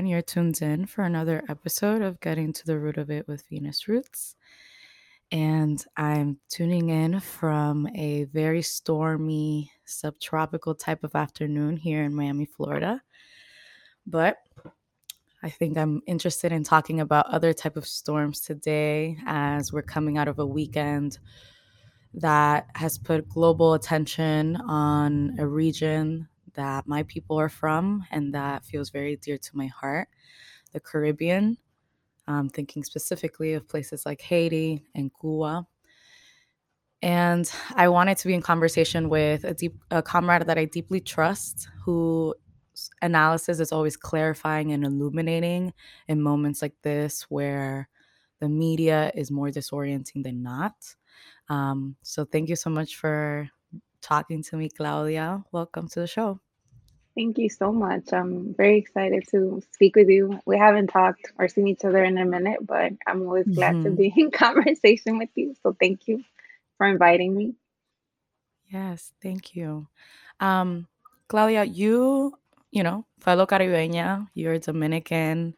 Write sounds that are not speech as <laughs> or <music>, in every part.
everyone. You're tuned in for another episode of Getting to the Root of It with Venus Roots. And I'm tuning in from a very stormy, subtropical type of afternoon here in Miami, Florida. But I think I'm interested in talking about other type of storms today as we're coming out of a weekend that has put global attention on a region that my people are from and that feels very dear to my heart the Caribbean. I'm thinking specifically of places like Haiti and Cuba. And I wanted to be in conversation with a deep a comrade that I deeply trust, who analysis is always clarifying and illuminating in moments like this where the media is more disorienting than not. Um, so thank you so much for talking to me, Claudia. Welcome to the show. Thank you so much. I'm very excited to speak with you. We haven't talked or seen each other in a minute, but I'm always glad mm-hmm. to be <laughs> in conversation with you. So thank you for inviting me. Yes, thank you. Um, Claudia, you, you know, fellow Caribeña, you're Dominican.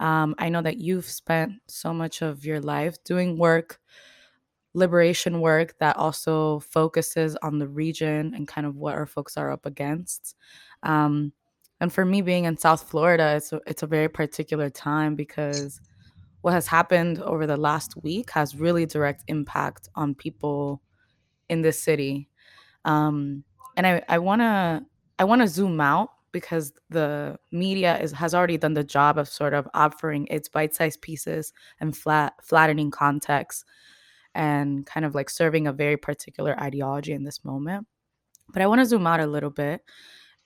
Um, I know that you've spent so much of your life doing work, liberation work that also focuses on the region and kind of what our folks are up against. Um, and for me, being in South Florida, it's a, it's a very particular time because what has happened over the last week has really direct impact on people in this city. Um, and I, I wanna I wanna zoom out because the media is has already done the job of sort of offering its bite-sized pieces and flat flattening context and kind of like serving a very particular ideology in this moment. But I want to zoom out a little bit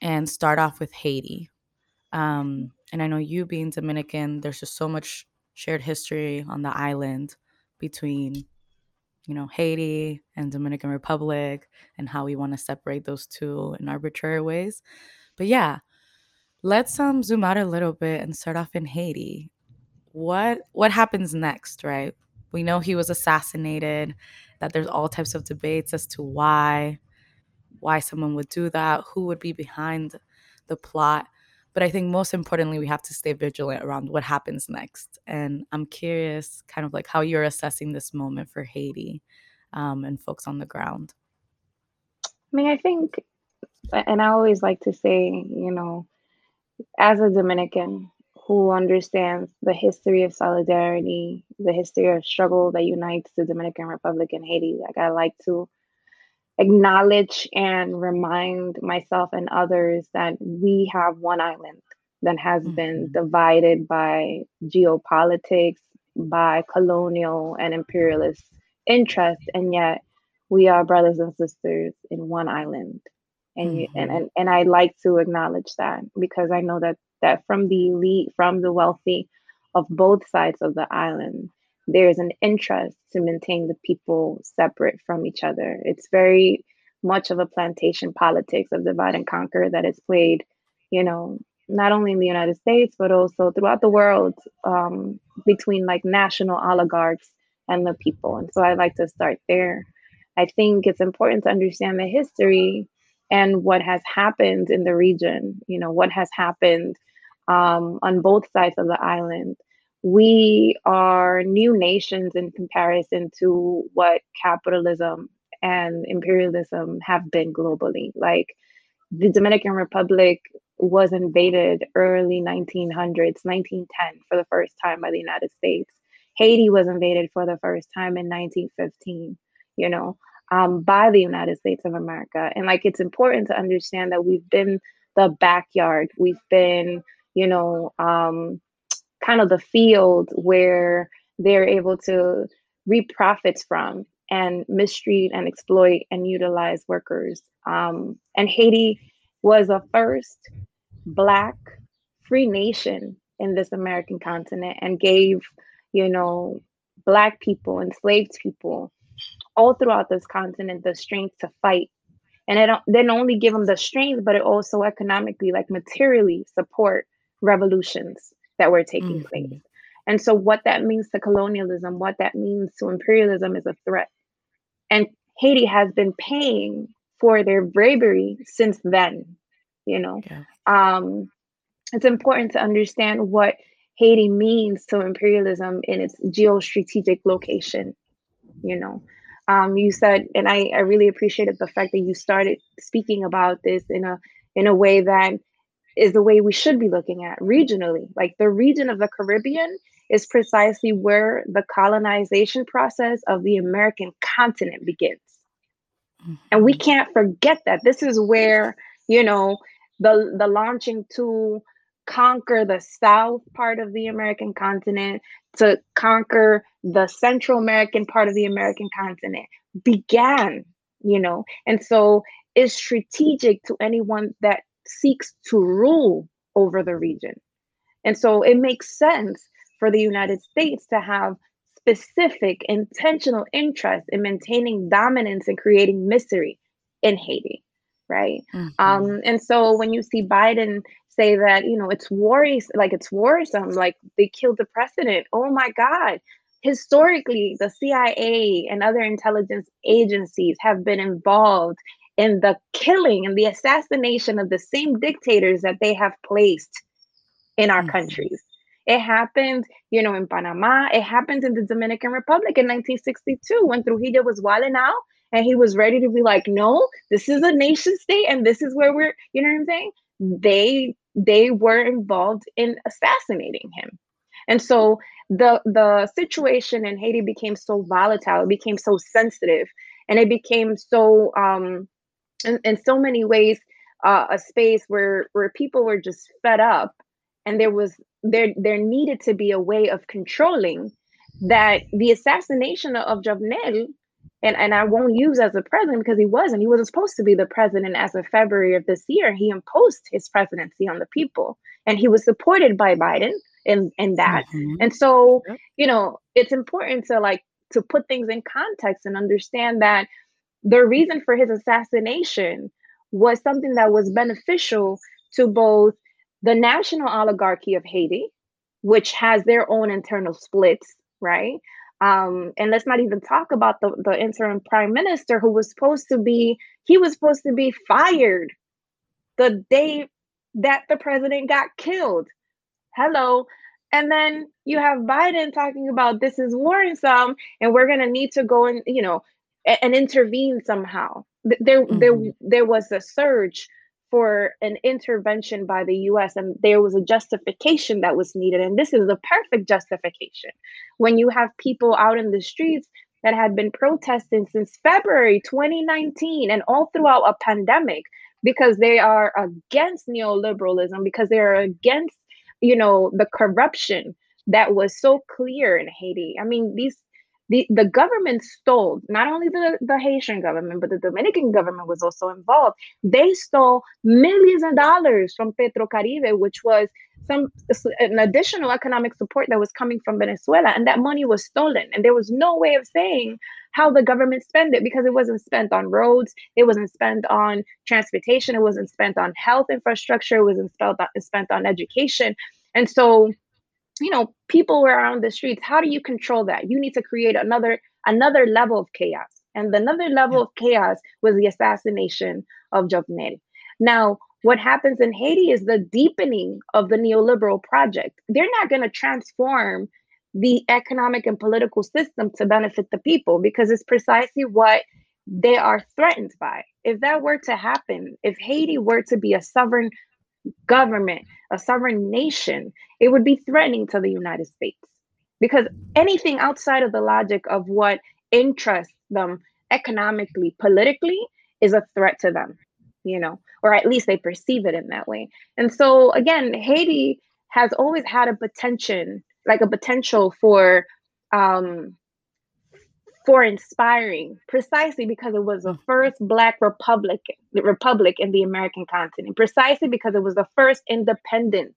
and start off with Haiti. Um, and I know you being Dominican, there's just so much shared history on the island between, you know, Haiti and Dominican Republic and how we want to separate those two in arbitrary ways. But yeah, let's um zoom out a little bit and start off in Haiti. What what happens next, right? We know he was assassinated, that there's all types of debates as to why why someone would do that, who would be behind the plot. But I think most importantly, we have to stay vigilant around what happens next. And I'm curious, kind of like how you're assessing this moment for Haiti um, and folks on the ground. I mean, I think, and I always like to say, you know, as a Dominican who understands the history of solidarity, the history of struggle that unites the Dominican Republic and Haiti, like I like to acknowledge and remind myself and others that we have one island that has mm-hmm. been divided by geopolitics, by colonial and imperialist interests, and yet we are brothers and sisters in one island. And, mm-hmm. you, and, and and I like to acknowledge that because I know that that from the elite, from the wealthy of both sides of the island, there is an interest to maintain the people separate from each other. It's very much of a plantation politics of divide and conquer that is played, you know, not only in the United States, but also throughout the world um, between like national oligarchs and the people. And so I like to start there. I think it's important to understand the history and what has happened in the region, you know, what has happened um, on both sides of the island we are new nations in comparison to what capitalism and imperialism have been globally. Like the Dominican Republic was invaded early 1900s, 1910 for the first time by the United States. Haiti was invaded for the first time in 1915, you know, um, by the United States of America. And like it's important to understand that we've been the backyard, we've been, you know, um, kind of the field where they're able to reap profits from and mistreat and exploit and utilize workers. Um, and Haiti was a first Black free nation in this American continent and gave, you know, Black people, enslaved people all throughout this continent the strength to fight. And it didn't only give them the strength, but it also economically, like materially, support revolutions that were taking mm-hmm. place. And so, what that means to colonialism, what that means to imperialism is a threat. And Haiti has been paying for their bravery since then, you know. Yeah. Um, it's important to understand what Haiti means to imperialism in its geostrategic location. You know, um, you said, and I, I really appreciated the fact that you started speaking about this in a in a way that is the way we should be looking at regionally. Like the region of the Caribbean is precisely where the colonization process of the American continent begins. Mm-hmm. And we can't forget that. This is where, you know, the the launching to conquer the south part of the American continent, to conquer the Central American part of the American continent began, you know. And so it's strategic to anyone that seeks to rule over the region. And so it makes sense for the United States to have specific intentional interest in maintaining dominance and creating misery in Haiti, right? Mm-hmm. Um, and so when you see Biden say that, you know, it's worrisome, like it's worrisome, like they killed the president. Oh my God. Historically, the CIA and other intelligence agencies have been involved in the killing and the assassination of the same dictators that they have placed in our mm-hmm. countries. It happened, you know, in Panama. It happened in the Dominican Republic in 1962 when Trujillo was wilding out and he was ready to be like, no, this is a nation state and this is where we're, you know what I'm saying? They they were involved in assassinating him. And so the the situation in Haiti became so volatile, it became so sensitive, and it became so um in, in so many ways uh, a space where where people were just fed up and there was there there needed to be a way of controlling that the assassination of Jovenel and, and I won't use as a president because he wasn't. He wasn't supposed to be the president as of February of this year. He imposed his presidency on the people. And he was supported by Biden in, in that. Mm-hmm. And so, you know, it's important to like to put things in context and understand that the reason for his assassination was something that was beneficial to both the national oligarchy of Haiti, which has their own internal splits, right? Um, and let's not even talk about the, the interim prime minister who was supposed to be, he was supposed to be fired the day that the president got killed. Hello. And then you have Biden talking about this is worrisome and we're going to need to go and, you know, and, and intervene somehow. There, mm-hmm. there, there was a surge for an intervention by the US and there was a justification that was needed. And this is the perfect justification. When you have people out in the streets that had been protesting since February 2019 and all throughout a pandemic because they are against neoliberalism, because they are against, you know, the corruption that was so clear in Haiti. I mean, these the, the government stole not only the, the Haitian government, but the Dominican government was also involved. They stole millions of dollars from Petrocaribe, which was some an additional economic support that was coming from Venezuela, and that money was stolen. And there was no way of saying how the government spent it because it wasn't spent on roads, it wasn't spent on transportation, it wasn't spent on health infrastructure, it wasn't spent on, uh, spent on education. And so you know people were on the streets how do you control that you need to create another another level of chaos and another level yeah. of chaos was the assassination of Jovenel. Now, what happens in Haiti is the deepening of the neoliberal project. They're not going to transform the economic and political system to benefit the people because it's precisely what they are threatened by. If that were to happen, if Haiti were to be a sovereign government, a sovereign nation, it would be threatening to the United States. Because anything outside of the logic of what interests them economically, politically, is a threat to them, you know, or at least they perceive it in that way. And so, again, Haiti has always had a potential, like a potential for um, for inspiring precisely because it was the mm. first black republic republic in the american continent precisely because it was the first independent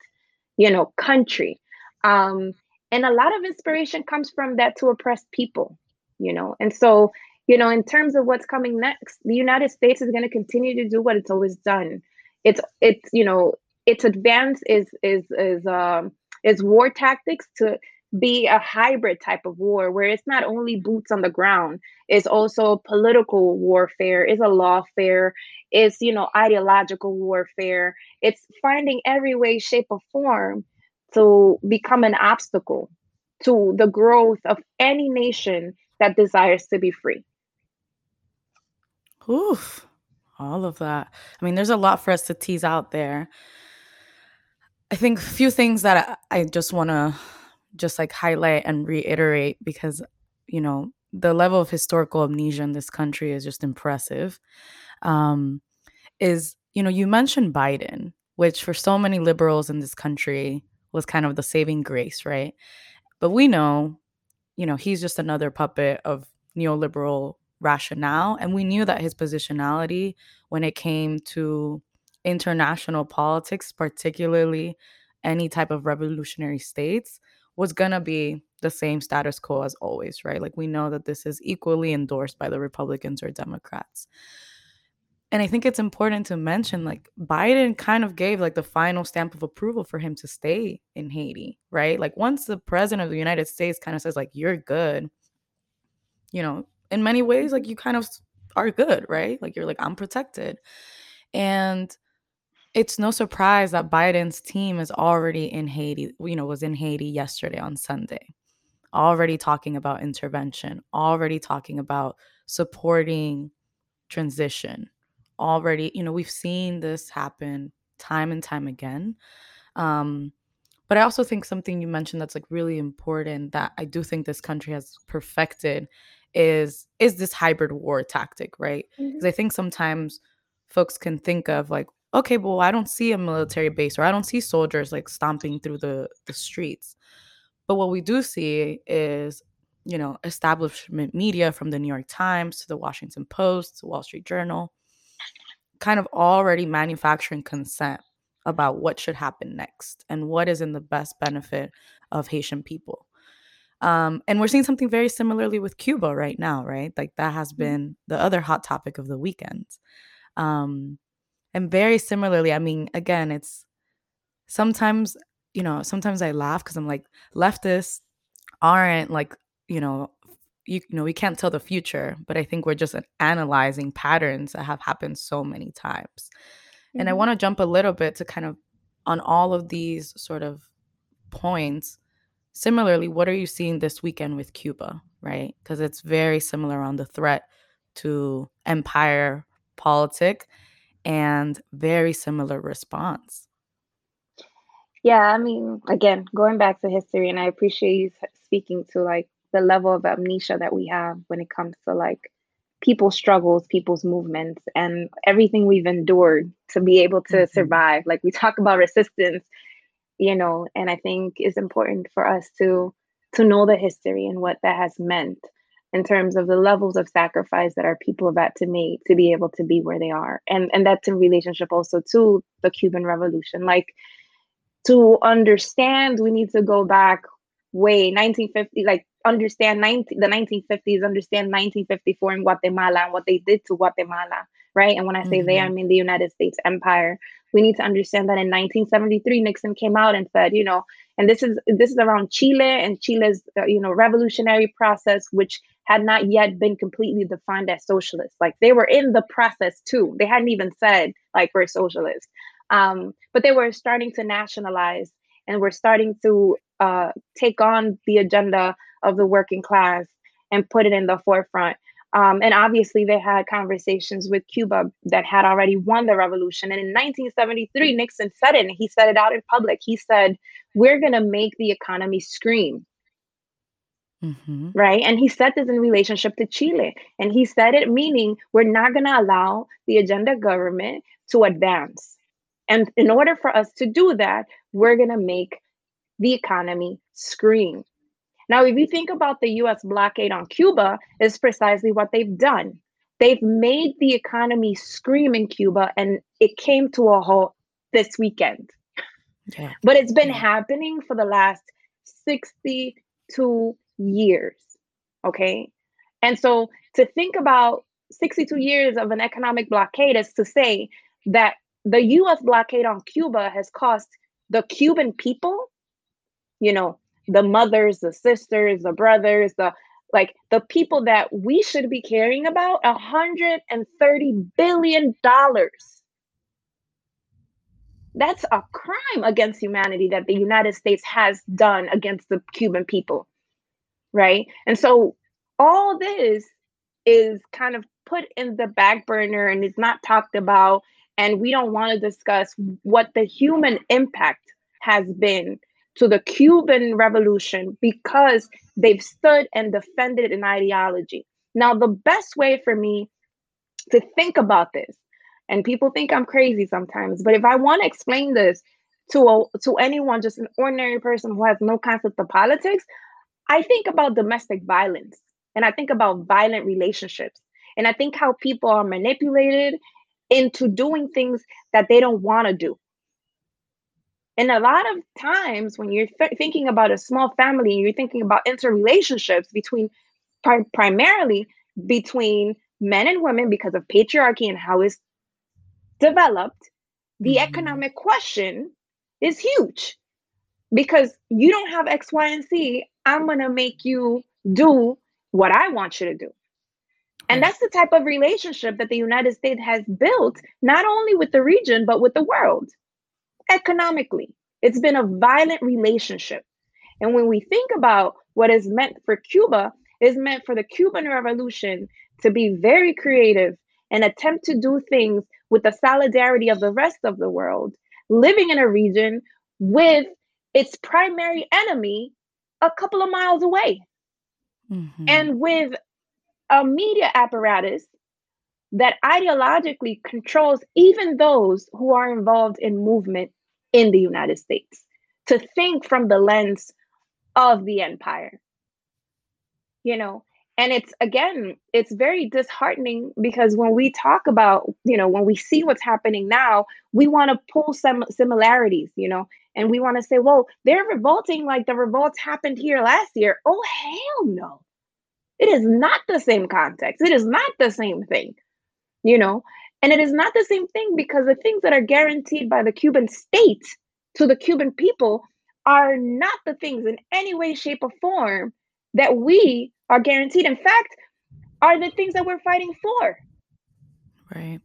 you know country. Um, and a lot of inspiration comes from that to oppressed people you know? And so you know in terms of what's coming next the united states is going to continue to do what it's always done. It's it's you know its advance is is is um is war tactics to be a hybrid type of war where it's not only boots on the ground it's also political warfare it's a lawfare it's you know ideological warfare it's finding every way shape or form to become an obstacle to the growth of any nation that desires to be free Oof, all of that. I mean, there's a lot for us to tease out there. I think a few things that I, I just want to just like highlight and reiterate because you know the level of historical amnesia in this country is just impressive. Um, is you know you mentioned Biden, which for so many liberals in this country was kind of the saving grace, right? But we know, you know, he's just another puppet of neoliberal rationale. And we knew that his positionality when it came to international politics, particularly any type of revolutionary states, was going to be the same status quo as always, right? Like we know that this is equally endorsed by the Republicans or Democrats. And I think it's important to mention like Biden kind of gave like the final stamp of approval for him to stay in Haiti, right? Like once the president of the United States kind of says like you're good, you know, in many ways like you kind of are good right like you're like i'm protected and it's no surprise that biden's team is already in haiti you know was in haiti yesterday on sunday already talking about intervention already talking about supporting transition already you know we've seen this happen time and time again um but I also think something you mentioned that's like really important that I do think this country has perfected is is this hybrid war tactic, right? Because mm-hmm. I think sometimes folks can think of like, okay, well, I don't see a military base or I don't see soldiers like stomping through the the streets. But what we do see is, you know, establishment media from the New York Times to the Washington Post to Wall Street Journal kind of already manufacturing consent about what should happen next and what is in the best benefit of Haitian people. Um, and we're seeing something very similarly with Cuba right now, right? Like that has mm-hmm. been the other hot topic of the weekend. Um, and very similarly, I mean, again, it's sometimes, you know, sometimes I laugh because I'm like, leftists aren't like, you know, you, you know, we can't tell the future, but I think we're just analyzing patterns that have happened so many times. And I mm-hmm. want to jump a little bit to kind of on all of these sort of points. Similarly, what are you seeing this weekend with Cuba, right? Because it's very similar on the threat to empire politic and very similar response. Yeah, I mean, again, going back to history, and I appreciate you speaking to like the level of amnesia that we have when it comes to like people's struggles, people's movements, and everything we've endured to be able to mm-hmm. survive. Like we talk about resistance, you know, and I think it's important for us to to know the history and what that has meant in terms of the levels of sacrifice that our people have had to make to be able to be where they are. And and that's in relationship also to the Cuban Revolution. Like to understand, we need to go back way 1950 like understand 19, the 1950s, understand 1954 in Guatemala and what they did to Guatemala, right? And when I say mm-hmm. they, I mean the United States empire. We need to understand that in 1973, Nixon came out and said, you know, and this is this is around Chile and Chile's uh, you know revolutionary process, which had not yet been completely defined as socialist. Like they were in the process too. They hadn't even said like we're socialist, um, but they were starting to nationalize and we're starting to uh, take on the agenda of the working class and put it in the forefront. Um, and obviously, they had conversations with Cuba that had already won the revolution. And in 1973, Nixon said it, and he said it out in public. He said, We're going to make the economy scream. Mm-hmm. Right. And he said this in relationship to Chile. And he said it meaning we're not going to allow the Allende government to advance. And in order for us to do that, we're going to make the economy scream. Now, if you think about the US blockade on Cuba, is precisely what they've done. They've made the economy scream in Cuba, and it came to a halt this weekend. Yeah. But it's been yeah. happening for the last 62 years. Okay. And so to think about 62 years of an economic blockade is to say that the US blockade on Cuba has cost the Cuban people, you know, the mothers, the sisters, the brothers, the like the people that we should be caring about, a hundred and thirty billion dollars. That's a crime against humanity that the United States has done against the Cuban people, right? And so all this is kind of put in the back burner and is not talked about and we don't want to discuss what the human impact has been to the Cuban Revolution because they've stood and defended an ideology. Now, the best way for me to think about this, and people think I'm crazy sometimes, but if I want to explain this to a, to anyone, just an ordinary person who has no concept of politics, I think about domestic violence and I think about violent relationships. And I think how people are manipulated into doing things that they don't want to do. And a lot of times when you're th- thinking about a small family, you're thinking about interrelationships between pri- primarily between men and women because of patriarchy and how it's developed. The mm-hmm. economic question is huge because you don't have X, Y, and Z. I'm going to make you do what I want you to do. And that's the type of relationship that the United States has built, not only with the region, but with the world economically. It's been a violent relationship. And when we think about what is meant for Cuba, is meant for the Cuban Revolution to be very creative and attempt to do things with the solidarity of the rest of the world, living in a region with its primary enemy a couple of miles away. Mm-hmm. And with a media apparatus that ideologically controls even those who are involved in movement in the United States to think from the lens of the empire. You know, and it's again, it's very disheartening because when we talk about, you know, when we see what's happening now, we want to pull some similarities, you know, and we want to say, well, they're revolting like the revolts happened here last year. Oh, hell no. It is not the same context. It is not the same thing, you know? And it is not the same thing because the things that are guaranteed by the Cuban state to the Cuban people are not the things in any way, shape, or form that we are guaranteed. In fact, are the things that we're fighting for. Right.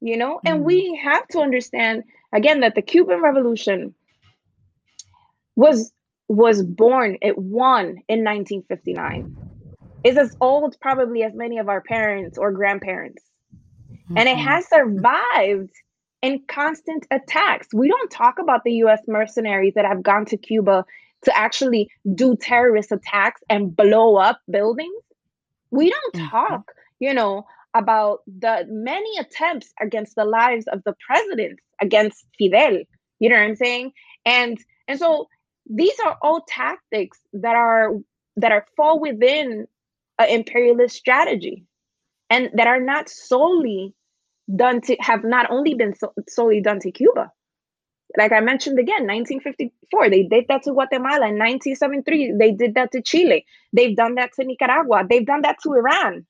You know, and mm. we have to understand again that the Cuban Revolution was was born, it won in 1959 is as old probably as many of our parents or grandparents. Mm-hmm. And it mm-hmm. has survived in constant attacks. We don't talk about the US mercenaries that have gone to Cuba to actually do terrorist attacks and blow up buildings. We don't mm-hmm. talk, you know, about the many attempts against the lives of the presidents against Fidel. You know what I'm saying? And and so these are all tactics that are that are fall within an imperialist strategy and that are not solely done to have not only been so, solely done to Cuba. Like I mentioned again, 1954, they did that to Guatemala. In 1973, they did that to Chile. They've done that to Nicaragua. They've done that to Iran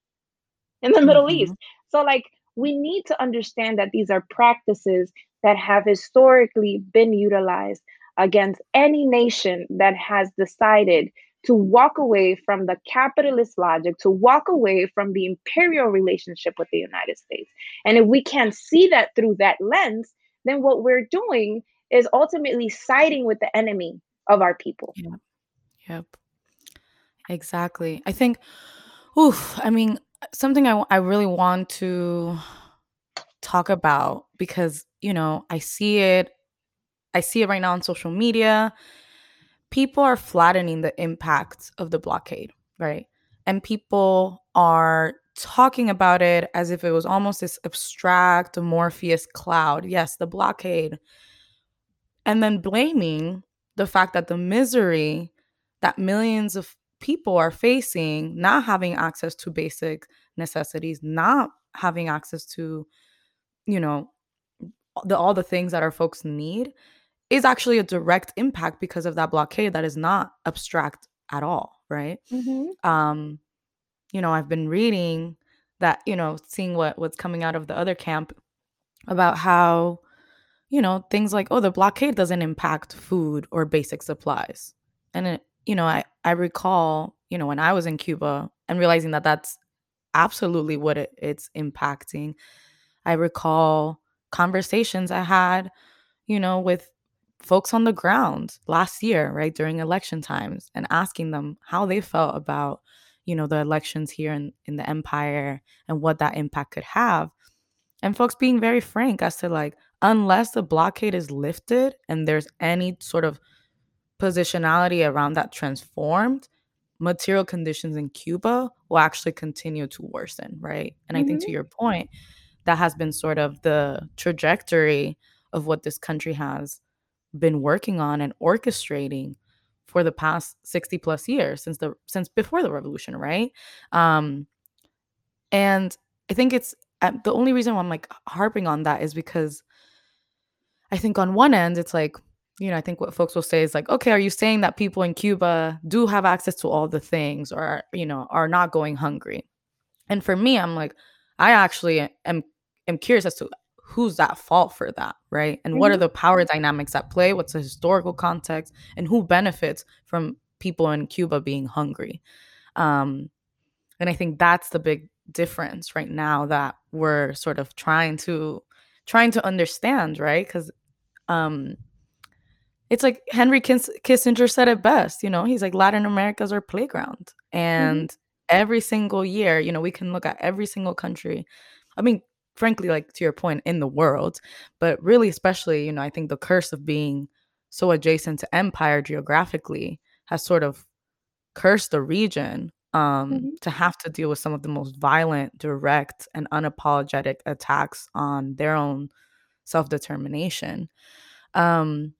in the mm-hmm. Middle East. So, like, we need to understand that these are practices that have historically been utilized against any nation that has decided to walk away from the capitalist logic, to walk away from the imperial relationship with the United States. And if we can't see that through that lens, then what we're doing is ultimately siding with the enemy of our people. Yeah. Yep. Exactly. I think, oof, I mean, something I, I really want to talk about because, you know, I see it. I see it right now on social media people are flattening the impact of the blockade, right? And people are talking about it as if it was almost this abstract, amorphous cloud. Yes, the blockade. And then blaming the fact that the misery that millions of people are facing, not having access to basic necessities, not having access to, you know, the all the things that our folks need is actually a direct impact because of that blockade that is not abstract at all, right? mm-hmm. um you know i've been reading that you know seeing what what's coming out of the other camp about how you know things like oh the blockade doesn't impact food or basic supplies and it you know, I I recall, you know, when I was in Cuba and realizing that that's absolutely what it, it's impacting. I recall conversations I had, you know, with folks on the ground last year, right, during election times and asking them how they felt about, you know, the elections here in, in the empire and what that impact could have. And folks being very frank as to like, unless the blockade is lifted and there's any sort of positionality around that transformed, material conditions in Cuba will actually continue to worsen, right? And mm-hmm. I think to mm-hmm. your point, that has been sort of the trajectory of what this country has been working on and orchestrating for the past 60 plus years since the since before the revolution right? Um and i think it's uh, the only reason why i'm like harping on that is because i think on one end it's like you know i think what folks will say is like okay are you saying that people in cuba do have access to all the things or you know are not going hungry? And for me i'm like i actually am am curious as to who's at fault for that, right? And mm-hmm. what are mm-hmm. the power dynamics at play? What's the historical context? And who benefits from people in Cuba being hungry? Um, and I think that's the big difference right now that we're sort of trying to trying to understand, right? Because um, it's like Henry Kiss- Kissinger said it best. You know, he's like Latin America's our playground, mm-hmm. and mm-hmm. every single year, you know, we can look at every single country. I mean, frankly like to your point in the world but really especially you know i think the curse of being so adjacent to empire geographically has sort of cursed the region um, mm-hmm. to have to deal with some of the most violent direct and unapologetic attacks on their own self-determination um,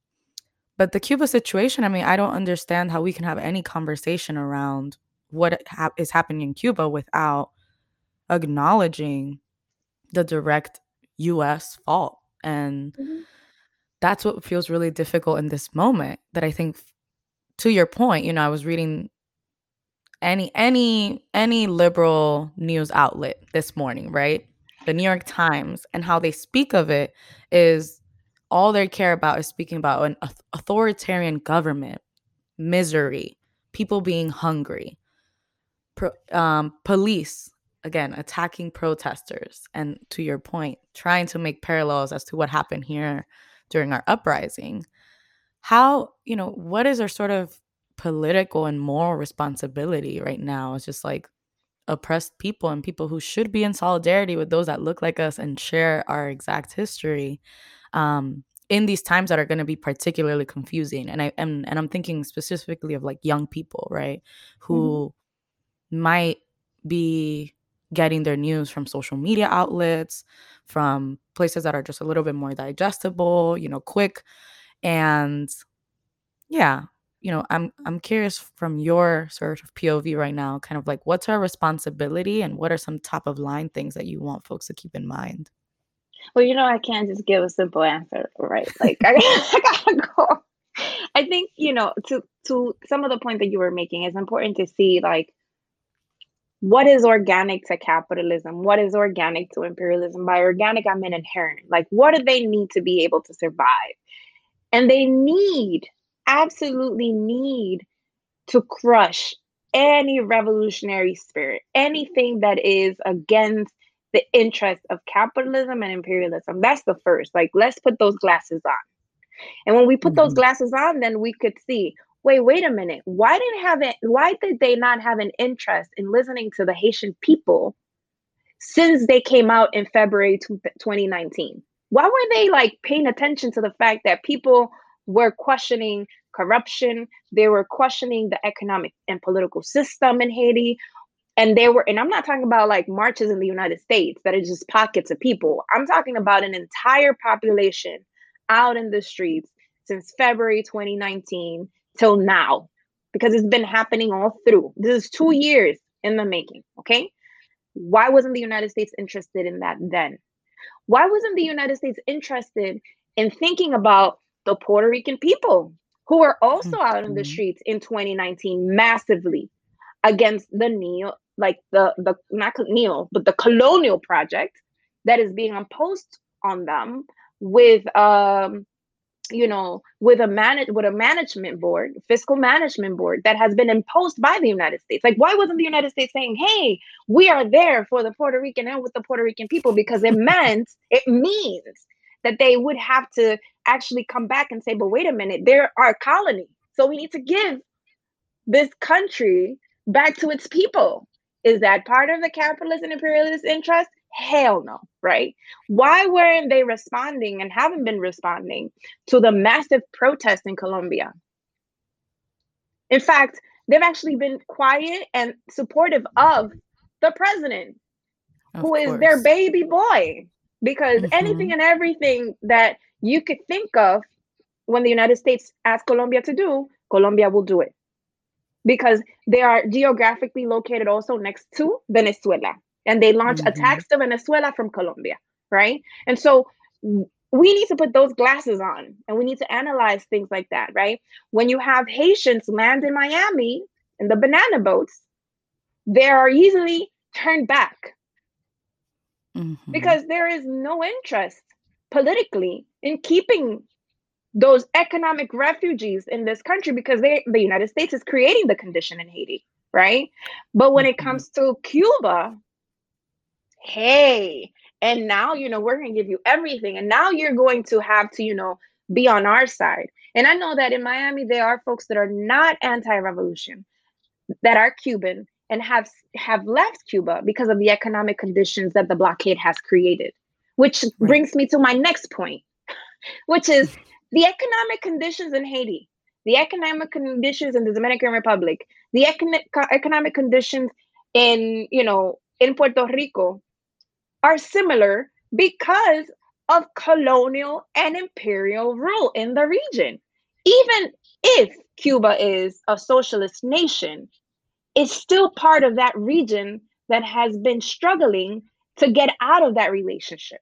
but the cuba situation i mean i don't understand how we can have any conversation around what ha- is happening in cuba without acknowledging the direct US fault. And mm-hmm. that's what feels really difficult in this moment that I think to your point, you know, I was reading any any any liberal news outlet this morning, right? The New York Times and how they speak of it is all they care about is speaking about an authoritarian government, misery, people being hungry, pro, um, police again attacking protesters and to your point trying to make parallels as to what happened here during our uprising how you know what is our sort of political and moral responsibility right now it's just like oppressed people and people who should be in solidarity with those that look like us and share our exact history um, in these times that are going to be particularly confusing and i and, and i'm thinking specifically of like young people right who mm-hmm. might be getting their news from social media outlets, from places that are just a little bit more digestible, you know, quick. And yeah, you know, I'm I'm curious from your sort of POV right now, kind of like what's our responsibility and what are some top of line things that you want folks to keep in mind? Well, you know, I can't just give a simple answer, right? Like I, <laughs> I gotta go. I think, you know, to to some of the point that you were making, it's important to see like what is organic to capitalism? What is organic to imperialism? By organic, I mean inherent. Like, what do they need to be able to survive? And they need, absolutely need to crush any revolutionary spirit, anything that is against the interests of capitalism and imperialism. That's the first. Like, let's put those glasses on. And when we put mm-hmm. those glasses on, then we could see wait, wait a minute. Why didn't have it? Why did they not have an interest in listening to the Haitian people since they came out in February 2019? Why were they like paying attention to the fact that people were questioning corruption? They were questioning the economic and political system in Haiti. And they were, and I'm not talking about like marches in the United States that are just pockets of people. I'm talking about an entire population out in the streets since February 2019 till now because it's been happening all through. This is two years in the making, okay? Why wasn't the United States interested in that then? Why wasn't the United States interested in thinking about the Puerto Rican people who were also out in the mm-hmm. streets in 2019 massively against the neo, like the the not neo, but the colonial project that is being imposed on them with um you know, with a manage with a management board, fiscal management board that has been imposed by the United States. Like, why wasn't the United States saying, "Hey, we are there for the Puerto Rican and with the Puerto Rican people"? Because it <laughs> meant it means that they would have to actually come back and say, "But wait a minute, they're our colony, so we need to give this country back to its people." Is that part of the capitalist and imperialist interest? Hell no, right? Why weren't they responding and haven't been responding to the massive protest in Colombia? In fact, they've actually been quiet and supportive of the president, of who is course. their baby boy. Because mm-hmm. anything and everything that you could think of when the United States asks Colombia to do, Colombia will do it. Because they are geographically located also next to Venezuela and they launch mm-hmm. attacks to Venezuela from Colombia, right? And so we need to put those glasses on and we need to analyze things like that, right? When you have Haitians land in Miami in the banana boats, they are easily turned back mm-hmm. because there is no interest politically in keeping those economic refugees in this country because they, the United States is creating the condition in Haiti, right? But when it mm-hmm. comes to Cuba, hey, and now, you know, we're going to give you everything. And now you're going to have to, you know, be on our side. And I know that in Miami, there are folks that are not anti revolution, that are Cuban and have have left Cuba because of the economic conditions that the blockade has created. Which brings me to my next point, <laughs> which is the economic conditions in Haiti, the economic conditions in the Dominican Republic, the econ- economic conditions in, you know, in Puerto Rico are similar because of colonial and imperial rule in the region. Even if Cuba is a socialist nation, it's still part of that region that has been struggling to get out of that relationship.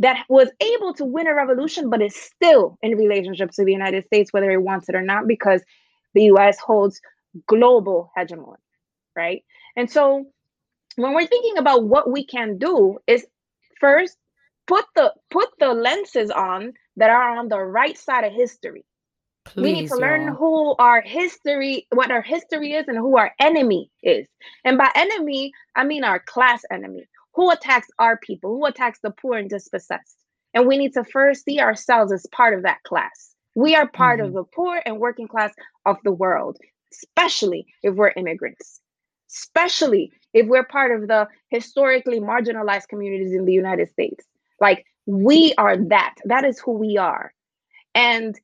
That was able to win a revolution, but is still in relationship to the United States, whether it wants it or not, because the US holds global hegemony, right? And so when we're thinking about what we can do is first put the put the lenses on that are on the right side of history. Please, we need to learn y'all. who our history what our history is and who our enemy is. And by enemy i mean our class enemy. Who attacks our people? Who attacks the poor and dispossessed? And we need to first see ourselves as part of that class. We are part mm-hmm. of the poor and working class of the world especially if we're immigrants. Especially if we're part of the historically marginalized communities in the United States. Like we are that. That is who we are. And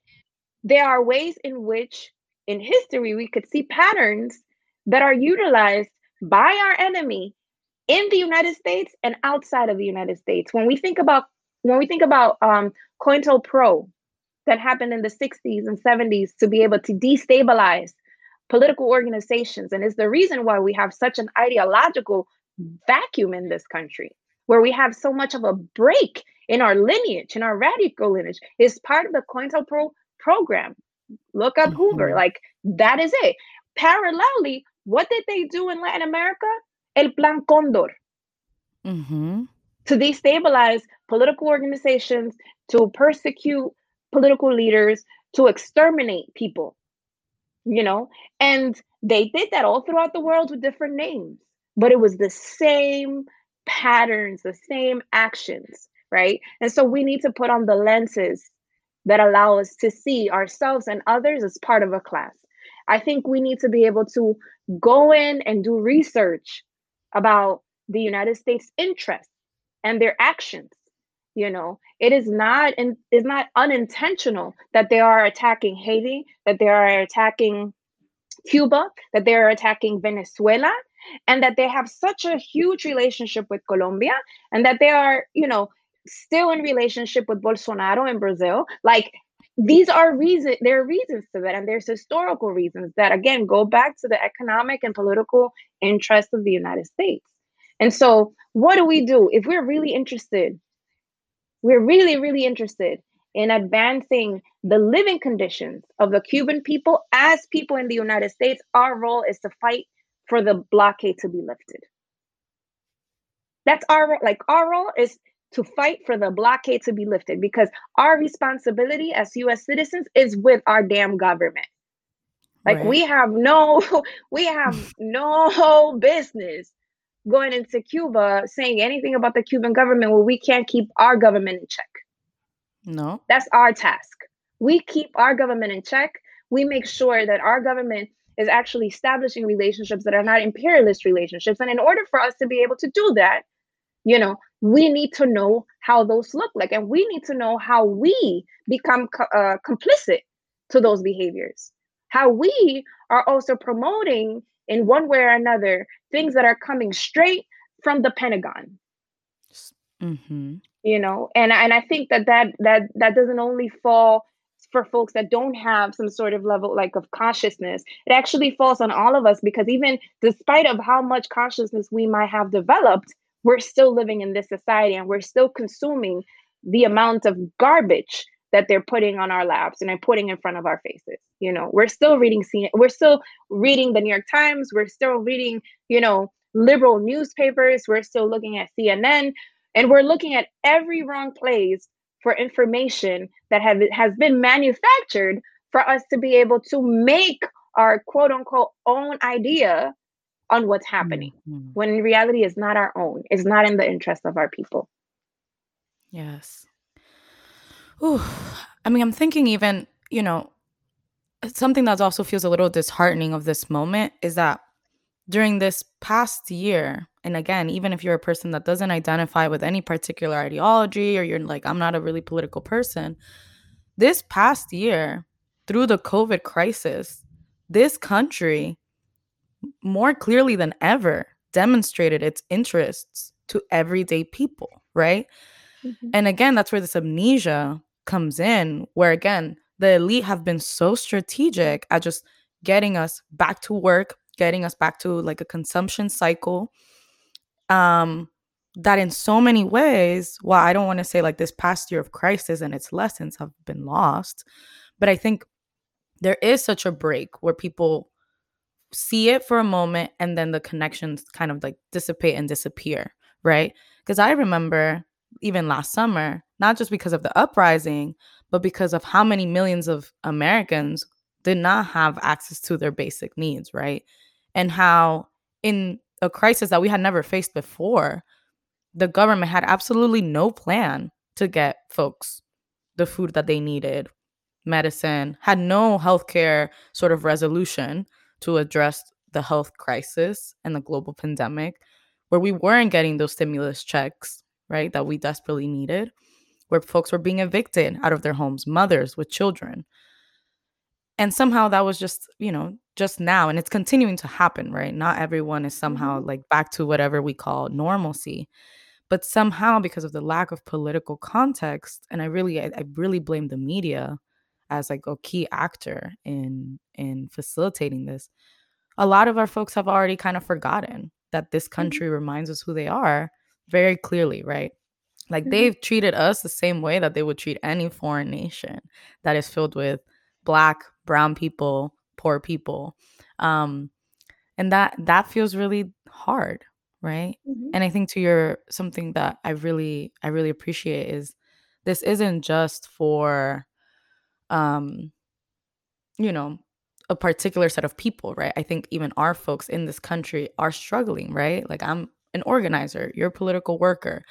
there are ways in which in history we could see patterns that are utilized by our enemy in the United States and outside of the United States. When we think about when we think about um, COINTELPRO that happened in the 60s and 70s to be able to destabilize political organizations. And it's the reason why we have such an ideological vacuum in this country, where we have so much of a break in our lineage, in our radical lineage, is part of the COINTELPRO program. Look up mm-hmm. Hoover. Like that is it. Parallelly, what did they do in Latin America? El Plan Condor. Mm-hmm. To destabilize political organizations, to persecute political leaders, to exterminate people you know? And they did that all throughout the world with different names but it was the same patterns the same actions right? And so we need to put on the lenses that allow us to see ourselves and others as part of a class. I think we need to be able to go in and do research about the united states interests and their actions you know it is not and is not unintentional that they are attacking haiti that they are attacking cuba that they are attacking venezuela and that they have such a huge relationship with colombia and that they are you know still in relationship with bolsonaro in brazil. Like these are reasons there are reasons to that and there's historical reasons that again go back to the economic and political interests of the united states. And so what do we do? If we're really interested we're really, really interested in advancing the living conditions of the Cuban people as people in the United States. Our role is to fight for the blockade to be lifted. That's our like our role is to fight for the blockade to be lifted because our responsibility as US citizens is with our damn government. Like right. we have no <laughs> we have no business going into Cuba saying anything about the Cuban government where we can't keep our government in check. No. That's our task. We keep our government in check. We make sure that our government is actually establishing relationships that are not imperialist relationships. And in order for us to be able to do that, you know, we need to know how those look like, and we need to know how we become uh, complicit to those behaviors. How we are also promoting, in one way or another, things that are coming straight from the Pentagon. Mm-hmm. You know, and and I think that that that that doesn't only fall for folks that don't have some sort of level like of consciousness it actually falls on all of us because even despite of how much consciousness we might have developed we're still living in this society and we're still consuming the amount of garbage that they're putting on our laps and they're putting in front of our faces you know? We're still reading we're still reading the new york times we're still reading you know liberal newspapers we're still looking at cnn and we're looking at every wrong place for information that have has been manufactured for us to be able to make our quote unquote own idea on what's happening mm-hmm. when in reality is not our own it's not in the interest of our people. Yes Ooh, i mean i'm thinking even you know something that also feels a little disheartening of this moment is that during this past year and again even if you're a person that doesn't identify with any particular ideology or you're like i'm not a really political person this past year through the covid crisis this country more clearly than ever demonstrated its interests to everyday people, right? Mm-hmm. And again, that's where this amnesia comes in, where again, the elite have been so strategic at just getting us back to work, getting us back to like a consumption cycle. Um, that in so many ways, well, I don't want to say like this past year of crisis and its lessons have been lost, but I think there is such a break where people see it for a moment and then the connections kind of like dissipate and disappear, right? Because I remember even last summer, not just because of the uprising, but because of how many millions of Americans did not have access to their basic needs, right? And how in a crisis that we had never faced before, the government had absolutely no plan to get folks the food that they needed, medicine, had no healthcare sort of resolution to address the health crisis and the global pandemic, where we weren't getting those stimulus checks, right, that we desperately needed, where folks were being evicted out of their homes, mothers with children. And somehow that was just, you know, just now. And it's continuing to happen, right? Not everyone is somehow mm-hmm. like back to whatever we call normalcy. But somehow, because of the lack of political context, and I really, I, I really blame the media as like a key actor in in facilitating this a lot of our folks have already kind of forgotten that this mm-hmm. country mm-hmm. reminds us who they are very clearly right like mm-hmm. they've treated us the same way that they would treat any foreign nation that is filled with black brown people poor people. Um and that that feels really hard right? Mm-hmm. and i think to your something that i really i really appreciate is this isn't just for um you know a particular set of people right? I think even our folks in this country are struggling right? Like i'm an organizer you're a political worker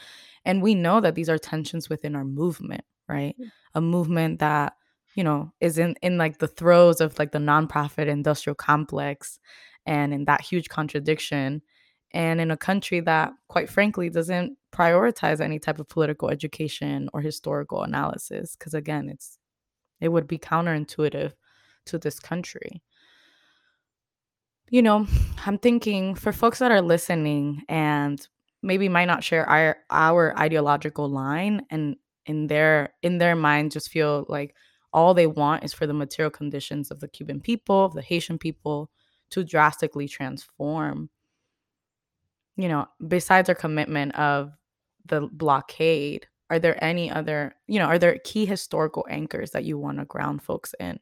and we know that these are tensions within our movement right mm. a movement that you know is in in like the throes of like the nonprofit industrial complex and in that huge contradiction and in a country that quite frankly doesn't prioritize any type of political education or historical analysis because again it's it would be counterintuitive to this country. You know, I'm thinking for folks that are listening and maybe might not share our our ideological line and in their in their mind just feel like all they want is for the material conditions of the Cuban people, of the Haitian people to drastically transform. You know, besides our commitment of the blockade are there any other you know are there key historical anchors that you want to ground folks in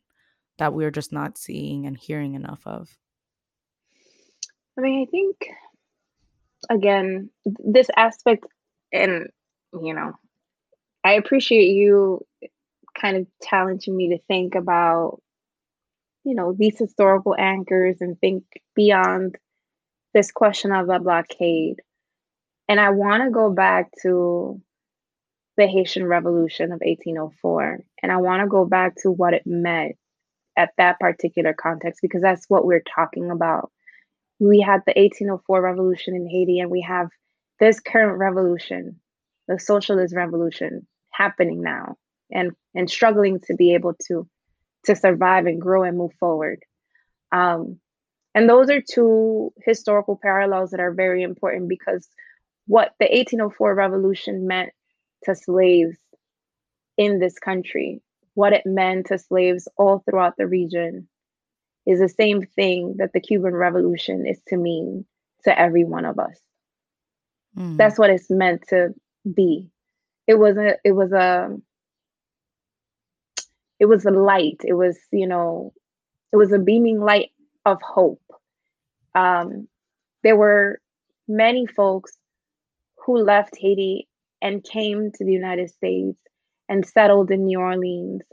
that we're just not seeing and hearing enough of i mean i think again this aspect and you know, I appreciate you kind of challenging me to think about, you know, these historical anchors and think beyond this question of a blockade. And I want to go back to the Haitian Revolution of 1804. And I want to go back to what it meant at that particular context because that's what we're talking about. We had the 1804 revolution in Haiti, and we have this current revolution, the socialist revolution, happening now and and struggling to be able to to survive and grow and move forward. Um, and those are two historical parallels that are very important because what the 1804 revolution meant to slaves in this country, what it meant to slaves all throughout the region, is the same thing that the Cuban Revolution is to mean to every one of us. Mm. That's what it's meant to be. It was a it was a it was a light. It was, you know, it was a beaming light of hope. Um, there were many folks who left Haiti and came to the United States and settled in New Orleans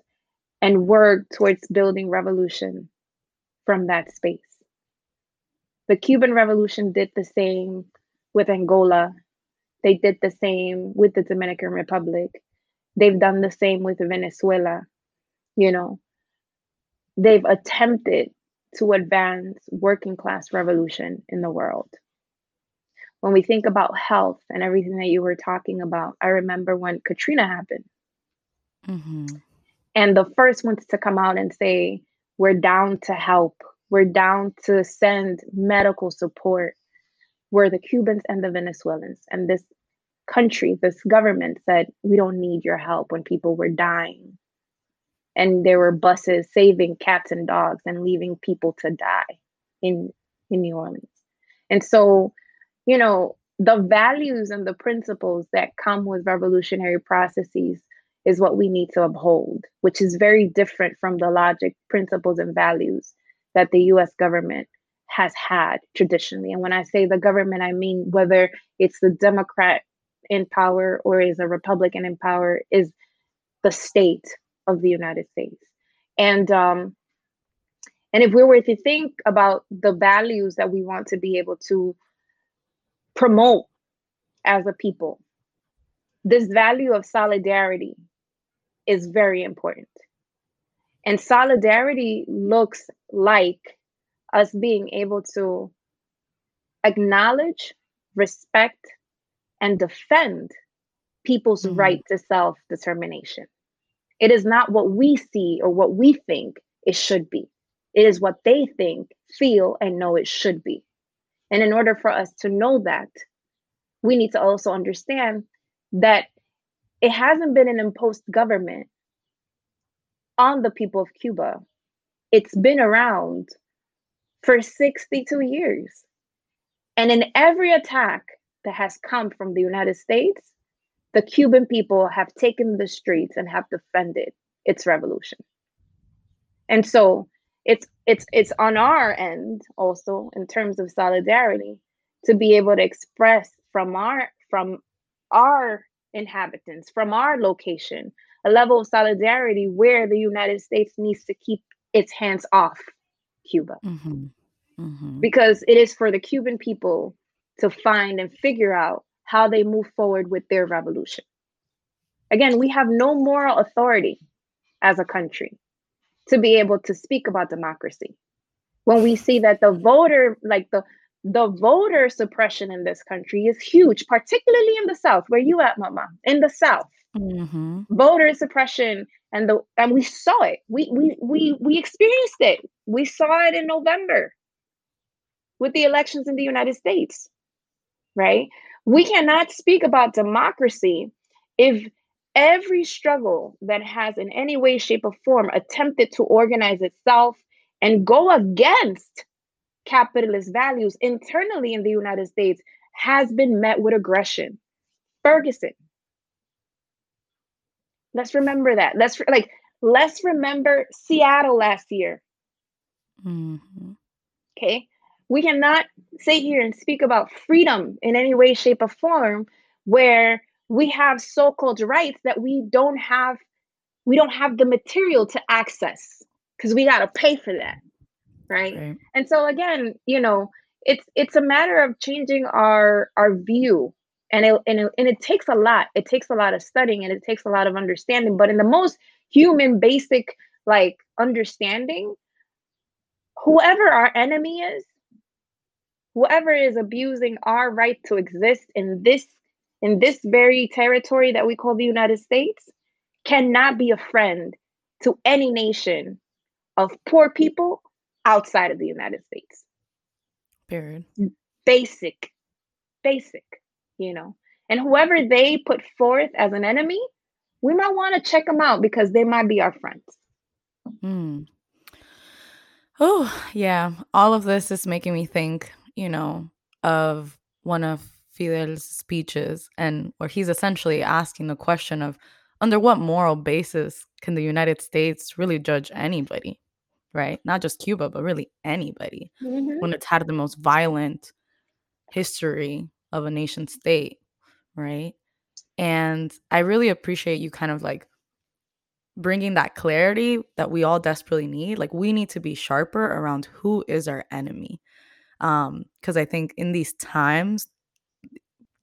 and worked towards building revolution from that space. The Cuban Revolution did the same with Angola. They did the same with the Dominican Republic. They've done the same with Venezuela. You know, they've attempted to advance working class revolution in the world when we think about health and everything that you were talking about, I remember when Katrina happened. Mm-hmm. And the first ones to come out and say, we're down to help, we're down to send medical support, were the Cubans and the Venezuelans. And this country, this government said, we don't need your help when people were dying. And there were buses saving cats and dogs and leaving people to die in, in New Orleans. And so you know, the values and the principles that come with revolutionary processes is what we need to uphold, which is very different from the logic, principles, and values that the US government has had traditionally. And when I say the government, I mean whether it's the Democrat in power or is a Republican in power, is the state of the United States. And um, and if we were to think about the values that we want to be able to promote as a people. This value of solidarity is very important. And solidarity looks like us being able to acknowledge, respect, and defend people's mm-hmm. right to self determination. It is not what we see or what we think it should be, it is what they think, feel, and know it should be. And in order for us to know that, we need to also understand that it hasn't been an imposed government on the people of Cuba. It's been around for 62 years. And in every attack that has come from the United States, the Cuban people have taken the streets and have defended its revolution. And so it's it's it's on our end also in terms of solidarity to be able to express from our from our inhabitants from our location a level of solidarity where the united states needs to keep its hands off cuba mm-hmm. Mm-hmm. because it is for the cuban people to find and figure out how they move forward with their revolution again we have no moral authority as a country to be able to speak about democracy when we see that the voter like the the voter suppression in this country is huge particularly in the south. Where you at mama? In the south. Mm-hmm. voter suppression and the and we saw it. We we we we experienced it. We saw it in november with the elections in the united states right? We cannot speak about democracy if every struggle that has in any way, shape, or form attempted to organize itself and go against capitalist values internally in the United States has been met with aggression. Ferguson. Let's remember that. Let's like let's remember Seattle last year. Mm-hmm. Okay. We cannot sit here and speak about freedom in any way, shape, or form where we have so-called rights that we don't have we don't have the material to access because we got to pay for that right? Right. And so again, you know, it's it's a matter of changing our our view. And it, and it, and it takes a lot. It takes a lot of studying and it takes a lot of understanding. But in the most human, basic, like understanding, whoever our enemy is, whoever is abusing our right to exist in this in this very territory that we call the United States, cannot be a friend to any nation of poor people outside of the United States. Period. Basic, basic, you know. And whoever they put forth as an enemy, we might want to check them out because they might be our friends. Mm. Oh, yeah. All of this is making me think, you know, of one of Fidel's speeches and where he's essentially asking the question of under what moral basis can the United States really judge anybody? Right? Not just Cuba, but really anybody Mhm. when it's had the most violent history of a nation state, right? And I really appreciate you kind of like bringing that clarity that we all desperately need. Like we need to be sharper around who is our enemy. Um cuz I think in these times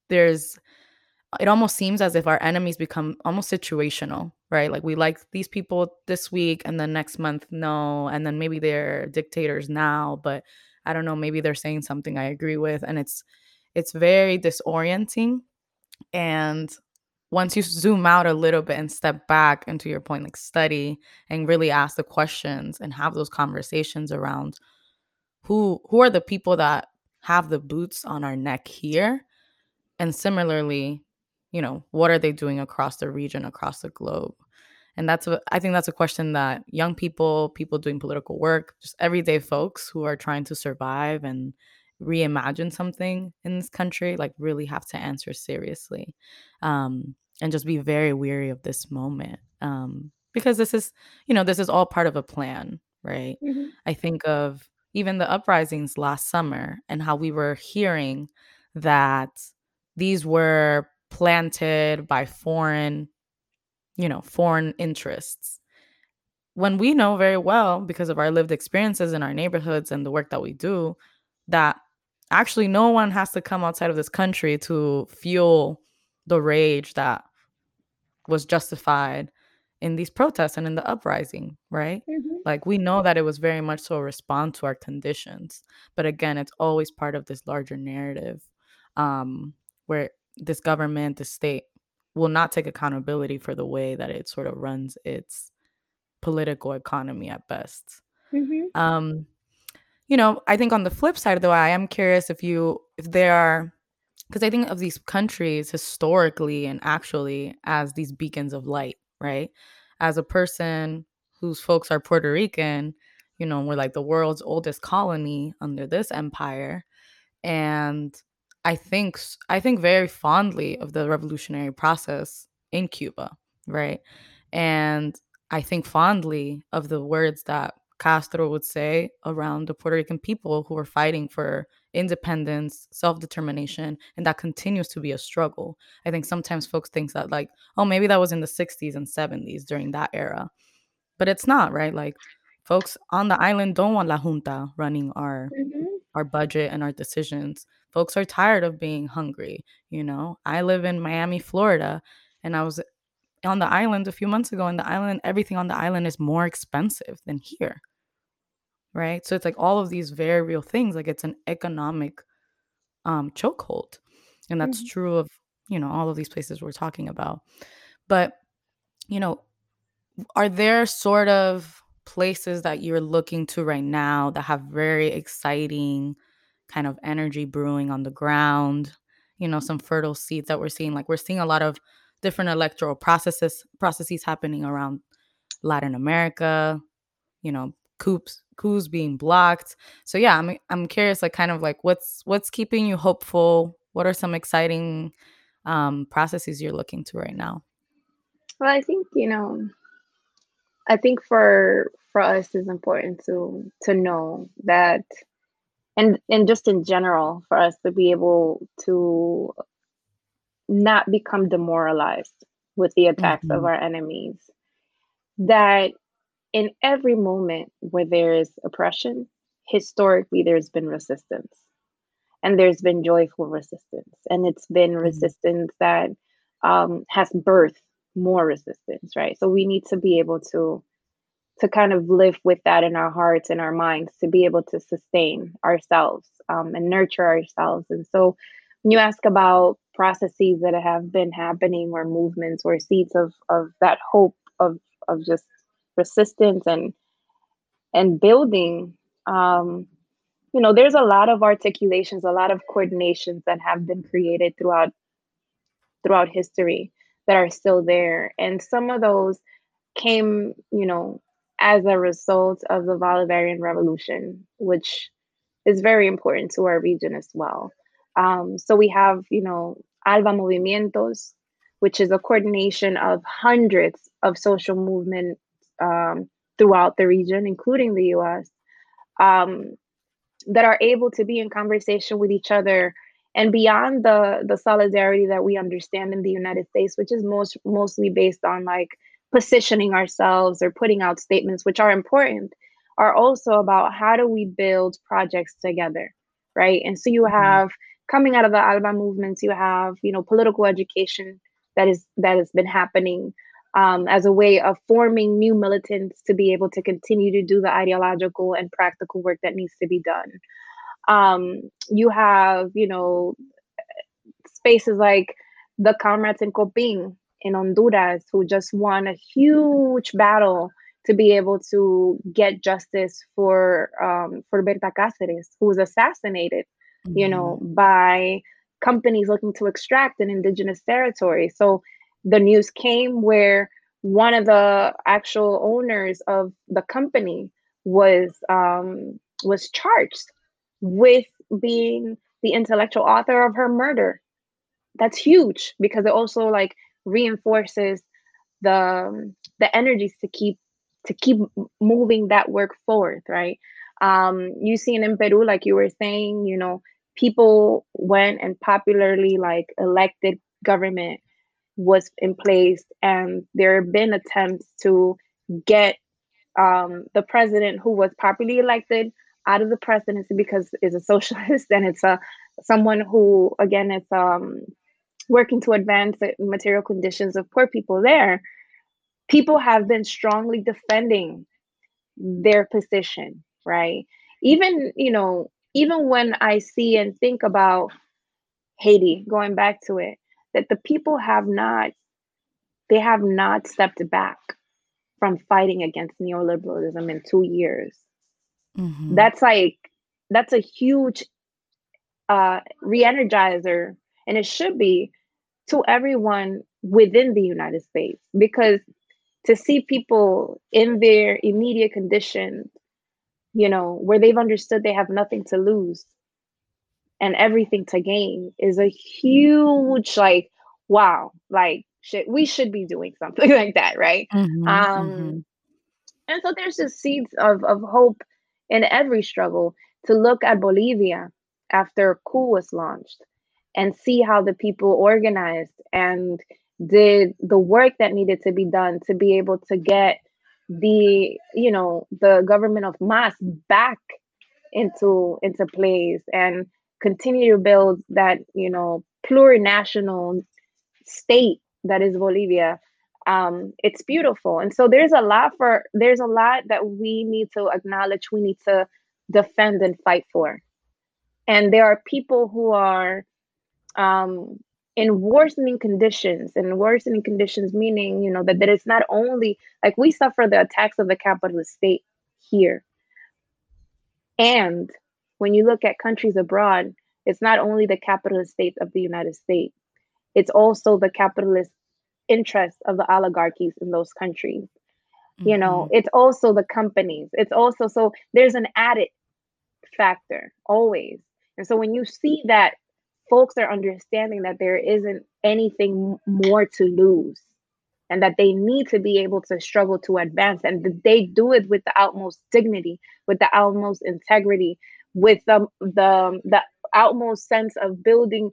there's it almost seems as if our enemies become almost situational, right? Like we like these people this week and then next month, no. And then maybe they're dictators now, but I don't know, maybe they're saying something I agree with. And it's it's very disorienting. And once you zoom out a little bit and step back into your point, like study and really ask the questions and have those conversations around who who are the people that have the boots on our neck here and similarly you know what are they doing across the region across the globe and that's a, i think that's a question that young people people doing political work just everyday folks who are trying to survive and reimagine something in this country like really have to answer seriously um, and just be very weary of this moment um, because this is you know this is all part of a plan right Mhm. i think of even the uprisings last summer and how we were hearing that these were planted by foreign you know foreign interests when we know very well because of our lived experiences in our neighborhoods and the work that we do that actually no one has to come outside of this country to fuel the rage that was justified in these protests and in the uprising right Mhm. like we know that it was very much so a response to our conditions but again it's always part of this larger narrative um where this government the state will not take accountability for the way that it sort of runs its political economy at best Mhm. um you know i think on the flip side though i am curious if you if there are because i think of these countries historically and actually as these beacons of light right as a person whose folks are puerto rican you know we're like the world's oldest colony under this empire and i think i think very fondly of the revolutionary process in cuba right and i think fondly of the words that castro would say around the puerto rican people who are fighting for independence self-determination and that continues to be a struggle i think sometimes folks think that like oh maybe that was in the 60s and 70s during that era but it's not right like folks on the island don't want la junta running our Mhm. our budget and our decisions. Folks are tired of being hungry, you know. I live in Miami, Florida, and I was on the island a few months ago and the island everything on the island is more expensive than here. Right? So it's like all of these very real things like it's an economic um chokehold. And that's Mhm. true of, you know, all of these places we're talking about. But, you know, are there sort of places that you're looking to right now that have very exciting kind of energy brewing on the ground you know some fertile seeds that we're seeing like we're seeing a lot of different electoral processes processes happening around latin america you know coups coups being blocked. So yeah i'm i'm curious like kind of like what's what's keeping you hopeful? What are some exciting um processes you're looking to right now? Well, I think, you know, I think for for us it's important to to know that and and just in general for us to be able to not become demoralized with the attacks of Mhm. our enemies. That in every moment where there is oppression, historically there's been resistance and there's been joyful resistance and it's been Mhm. resistance that um, has birthed more resistance right so we need to be able to to kind of live with that in our hearts and our minds to be able to sustain ourselves um, and nurture ourselves. And so when you ask about processes that have been happening or movements or seeds of of that hope of of just persistence and and building um you know there's a lot of articulations a lot of coordinations that have been created throughout throughout history that are still there. And some of those came you know as a result of the bolivarian revolution which is very important to our region as well. Um, so we have you know alba movimientos which is a coordination of hundreds of social movements um, throughout the region including the us um, that are able to be in conversation with each other and beyond the the solidarity that we understand in the United States, which is most mostly based on like positioning ourselves or putting out statements, which are important, are also about how do we build projects together, right? And so you Mhm. have coming out of the Alba movements, you have you know political education that is that has been happening um, as a way of forming new militants to be able to continue to do the ideological and practical work that needs to be done. Um, you have, you know, spaces like the comrades in COPINH in Honduras who just won a huge battle to be able to get justice for um, for Berta Cáceres, who was assassinated, you know, Mhm. by companies looking to extract an indigenous territory. So the news came where one of the actual owners of the company was um, was charged with being the intellectual author of her murder that's huge because it also like reinforces the the energies to keep to keep moving that work forward right? Um you seen in peru like you were saying you know people went and popularly like elected government was in place and there have been attempts to get um the president who was popularly elected out of the presidency because is a <laughs> socialist and it's a someone who again it's um working to advance the material conditions of poor people there, people have been strongly defending their position, right? Even, you know, even when I see and think about Haiti, going back to it, that the people have not, they have not stepped back from fighting against neoliberalism in two years. Mhm. That's like, that's a huge uh, re-energizer, and it should be to everyone within the United States because to see people in their immediate condition, you know, where they've understood they have nothing to lose and everything to gain is a huge like wow, like shit, we should be doing something <laughs> like that, right? Mhm. Um Mhm. and so there's just seeds of of hope in every struggle to look at Bolivia after a coup was launched and see how the people organized and did the work that needed to be done to be able to get the you know the government of MAS back into into place and continue to build that you know plurinational state that is Bolivia. Um it's beautiful. And so there's a lot for there's a lot that we need to acknowledge we need to defend and fight for. And there are people who are um, in worsening conditions and worsening conditions meaning you know that, that it's not only like we suffer the attacks of the capitalist state here and when you look at countries abroad it's not only the capitalist state of the united states it's also the capitalist interests of the oligarchies in those countries you know Mhm. it's also the companies it's also so there's an added factor always. And so when you see that folks are understanding that there isn't anything more to lose and that they need to be able to struggle to advance and that they do it with the utmost dignity, with the utmost integrity, with the the, the utmost sense of building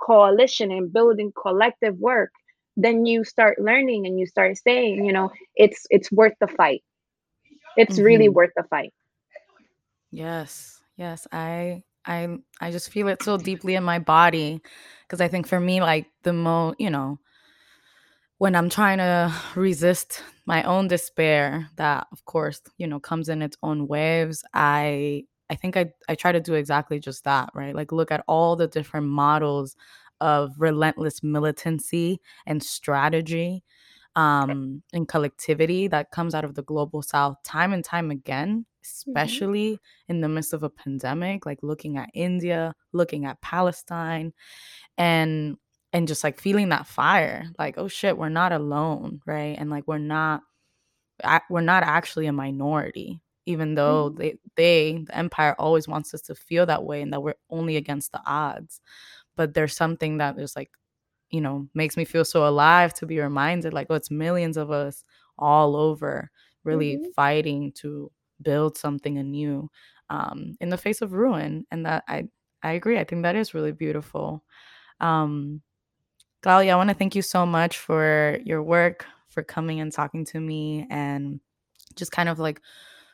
coalition and building collective work, then you start learning and you start saying, you know, it's it's worth the fight. It's mm-hmm. really worth the fight. Yes. Yes, I I I just feel it so deeply in my body because I think for me like the mo, you know, when I'm trying to resist my own despair that of course, you know, comes in its own waves, I I think I I try to do exactly just that, right? Like look at all the different models of relentless militancy and strategy um, and collectivity that comes out of the global south time and time again. Especially mm-hmm. in the midst of a pandemic like looking at india looking at palestine and and just like feeling that fire like oh shit we're not alone right and like we're not we're not actually a minority even though mm-hmm. they they the empire always wants us to feel that way and that we're only against the odds but there's something that is like you know makes me feel so alive to be reminded like oh it's millions of us all over really mm-hmm. fighting to build something anew um, in the face of ruin and that i i agree i think that is really beautiful um Claudia, I want to thank you so much for your work, for coming and talking to me, and just kind of like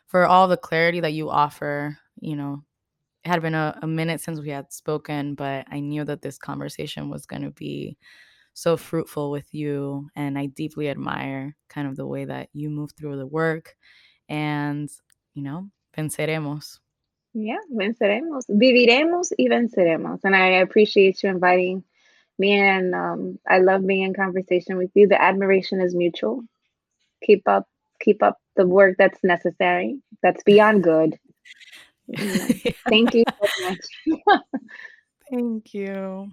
for all the clarity that you offer. You know, it had been a, a minute since we had spoken, but I knew that this conversation was going to be so fruitful with you. And I deeply admire kind of the way that you move through the work. And, you know, venceremos. Yeah, venceremos. Viviremos y venceremos. And I appreciate you inviting me and um, I love being in conversation with you. The admiration is mutual. Keep up, keep up the work that's necessary. That's beyond good. <laughs> Thank you so much. Thank you.